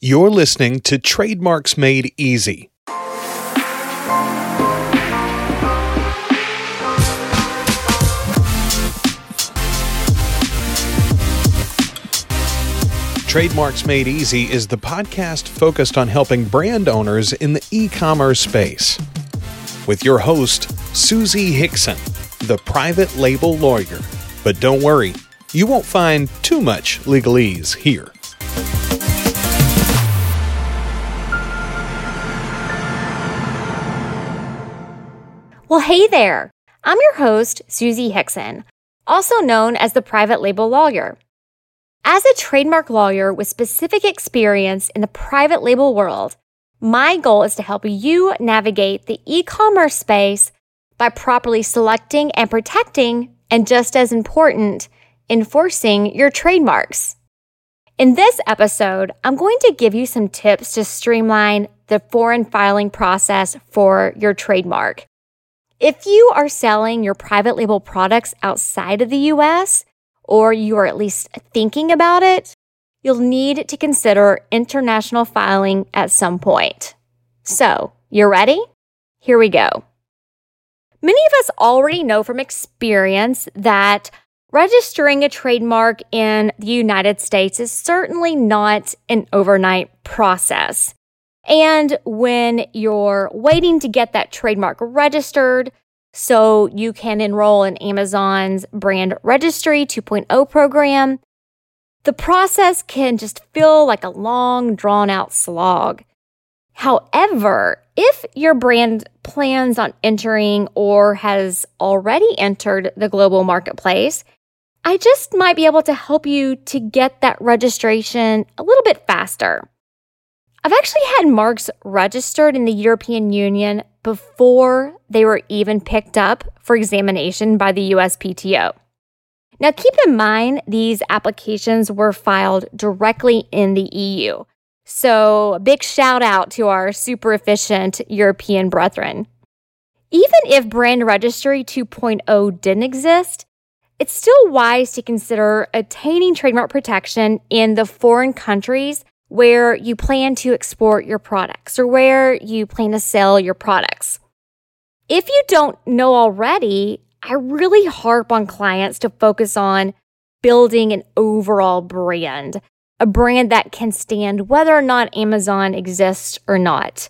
You're listening to Trademarks Made Easy. Trademarks Made Easy is the podcast focused on helping brand owners in the e commerce space. With your host, Susie Hickson, the private label lawyer. But don't worry, you won't find too much legalese here. Well, hey there. I'm your host, Susie Hickson, also known as the private label lawyer. As a trademark lawyer with specific experience in the private label world, my goal is to help you navigate the e commerce space by properly selecting and protecting, and just as important, enforcing your trademarks. In this episode, I'm going to give you some tips to streamline the foreign filing process for your trademark. If you are selling your private label products outside of the US, or you are at least thinking about it, you'll need to consider international filing at some point. So, you're ready? Here we go. Many of us already know from experience that registering a trademark in the United States is certainly not an overnight process. And when you're waiting to get that trademark registered, so you can enroll in Amazon's brand registry 2.0 program, the process can just feel like a long, drawn out slog. However, if your brand plans on entering or has already entered the global marketplace, I just might be able to help you to get that registration a little bit faster. I've actually had marks registered in the European Union before they were even picked up for examination by the USPTO. Now, keep in mind, these applications were filed directly in the EU. So, big shout out to our super efficient European brethren. Even if Brand Registry 2.0 didn't exist, it's still wise to consider attaining trademark protection in the foreign countries where you plan to export your products or where you plan to sell your products. If you don't know already, I really harp on clients to focus on building an overall brand, a brand that can stand whether or not Amazon exists or not.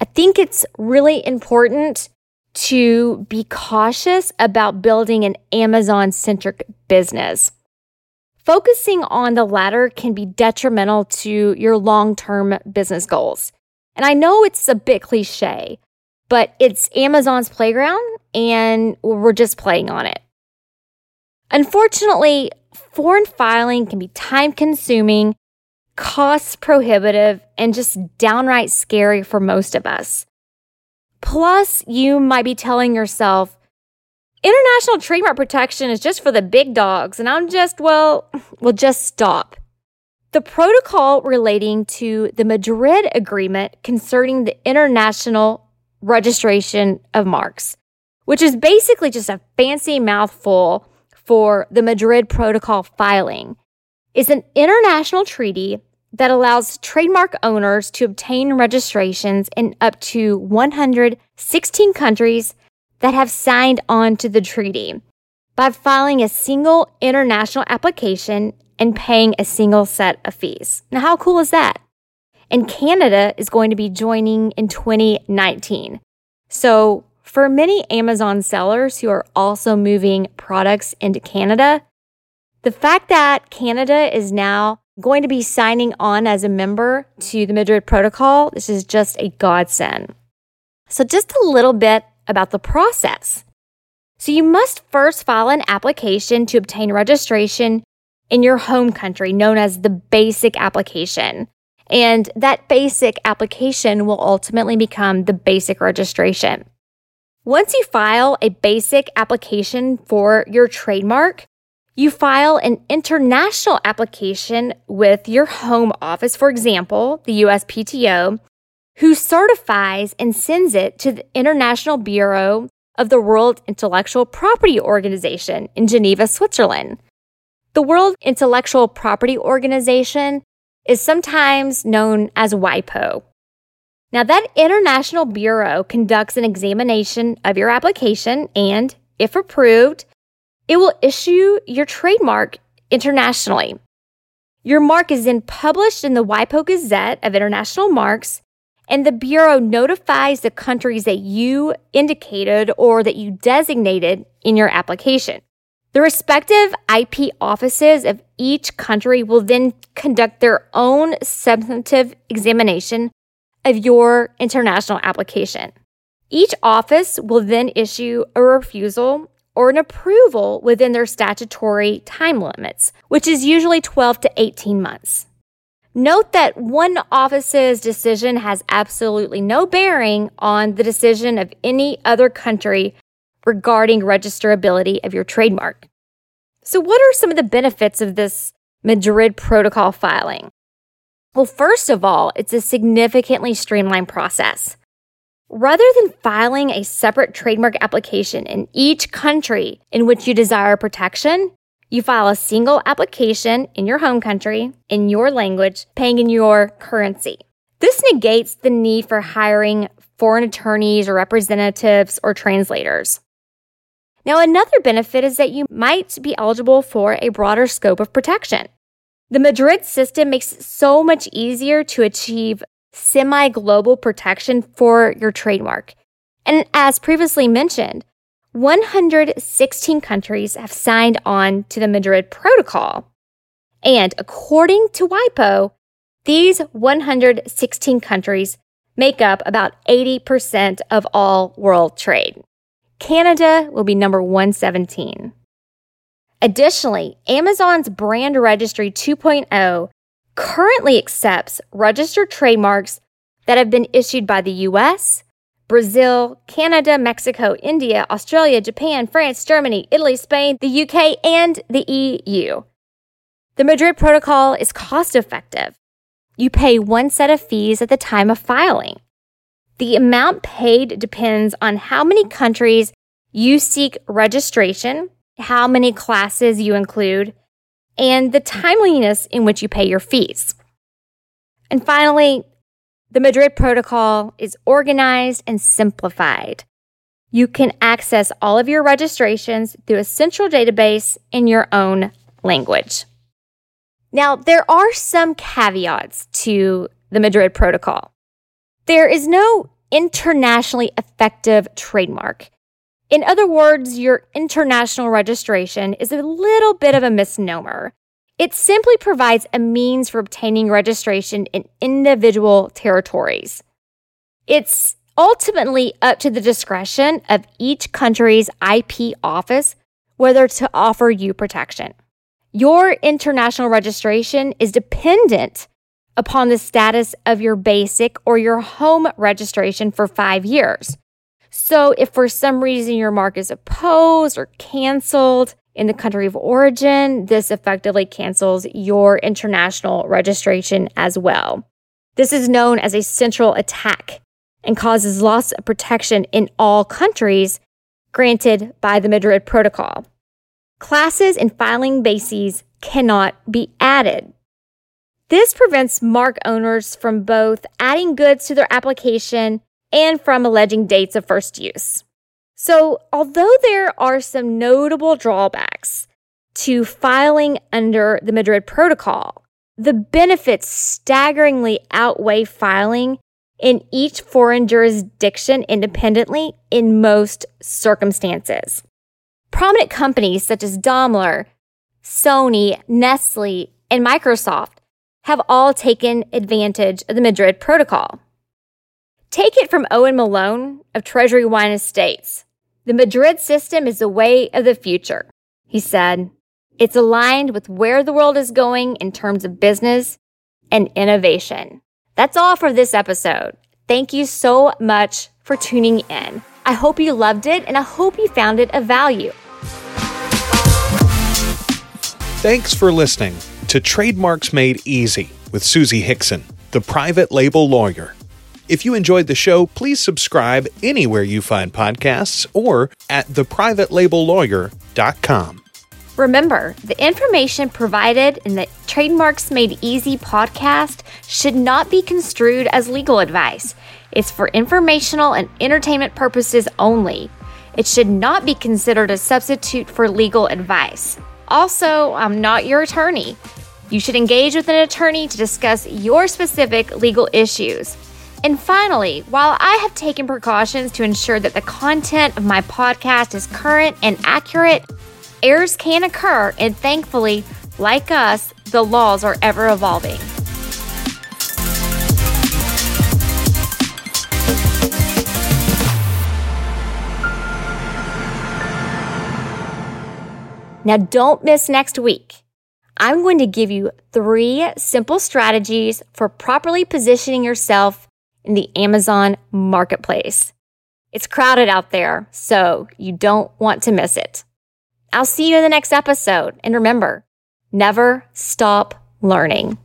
I think it's really important to be cautious about building an Amazon centric business. Focusing on the latter can be detrimental to your long term business goals. And I know it's a bit cliche, but it's Amazon's playground and we're just playing on it. Unfortunately, foreign filing can be time consuming, cost prohibitive, and just downright scary for most of us. Plus, you might be telling yourself, International trademark protection is just for the big dogs, and I'm just, well, well, just stop. The protocol relating to the Madrid Agreement concerning the international registration of marks, which is basically just a fancy mouthful for the Madrid Protocol filing, is an international treaty that allows trademark owners to obtain registrations in up to 116 countries that have signed on to the treaty by filing a single international application and paying a single set of fees. Now, how cool is that? And Canada is going to be joining in 2019. So, for many Amazon sellers who are also moving products into Canada, the fact that Canada is now going to be signing on as a member to the Madrid Protocol, this is just a godsend. So, just a little bit about the process. So you must first file an application to obtain registration in your home country, known as the basic application. And that basic application will ultimately become the basic registration. Once you file a basic application for your trademark, you file an international application with your home office, for example, the USPTO, who certifies and sends it to the International Bureau of the World Intellectual Property Organization in Geneva, Switzerland. The World Intellectual Property Organization is sometimes known as WIPO. Now, that international bureau conducts an examination of your application and, if approved, it will issue your trademark internationally. Your mark is then published in the WIPO Gazette of International Marks, and the Bureau notifies the countries that you indicated or that you designated in your application. The respective IP offices of each country will then conduct their own substantive examination of your international application. Each office will then issue a refusal or an approval within their statutory time limits, which is usually 12 to 18 months. Note that one office's decision has absolutely no bearing on the decision of any other country regarding registrability of your trademark. So, what are some of the benefits of this Madrid Protocol filing? Well, first of all, it's a significantly streamlined process. Rather than filing a separate trademark application in each country in which you desire protection, you file a single application in your home country, in your language, paying in your currency. This negates the need for hiring foreign attorneys or representatives or translators. Now, another benefit is that you might be eligible for a broader scope of protection. The Madrid system makes it so much easier to achieve semi global protection for your trademark. And as previously mentioned, 116 countries have signed on to the Madrid Protocol. And according to WIPO, these 116 countries make up about 80% of all world trade. Canada will be number 117. Additionally, Amazon's Brand Registry 2.0 currently accepts registered trademarks that have been issued by the US, Brazil, Canada, Mexico, India, Australia, Japan, France, Germany, Italy, Spain, the UK, and the EU. The Madrid Protocol is cost effective. You pay one set of fees at the time of filing. The amount paid depends on how many countries you seek registration, how many classes you include, and the timeliness in which you pay your fees. And finally, the Madrid Protocol is organized and simplified. You can access all of your registrations through a central database in your own language. Now, there are some caveats to the Madrid Protocol. There is no internationally effective trademark. In other words, your international registration is a little bit of a misnomer. It simply provides a means for obtaining registration in individual territories. It's ultimately up to the discretion of each country's IP office whether to offer you protection. Your international registration is dependent upon the status of your basic or your home registration for five years. So, if for some reason your mark is opposed or canceled, in the country of origin, this effectively cancels your international registration as well. This is known as a central attack and causes loss of protection in all countries granted by the Madrid Protocol. Classes and filing bases cannot be added. This prevents mark owners from both adding goods to their application and from alleging dates of first use. So, although there are some notable drawbacks to filing under the Madrid Protocol, the benefits staggeringly outweigh filing in each foreign jurisdiction independently in most circumstances. Prominent companies such as Daimler, Sony, Nestle, and Microsoft have all taken advantage of the Madrid Protocol. Take it from Owen Malone of Treasury Wine Estates. The Madrid system is the way of the future, he said. It's aligned with where the world is going in terms of business and innovation. That's all for this episode. Thank you so much for tuning in. I hope you loved it and I hope you found it of value. Thanks for listening to Trademarks Made Easy with Susie Hickson, the private label lawyer. If you enjoyed the show, please subscribe anywhere you find podcasts or at theprivatelabellawyer.com. Remember, the information provided in the Trademarks Made Easy podcast should not be construed as legal advice. It's for informational and entertainment purposes only. It should not be considered a substitute for legal advice. Also, I'm not your attorney. You should engage with an attorney to discuss your specific legal issues. And finally, while I have taken precautions to ensure that the content of my podcast is current and accurate, errors can occur, and thankfully, like us, the laws are ever evolving. Now, don't miss next week. I'm going to give you three simple strategies for properly positioning yourself in the Amazon marketplace. It's crowded out there, so you don't want to miss it. I'll see you in the next episode. And remember, never stop learning.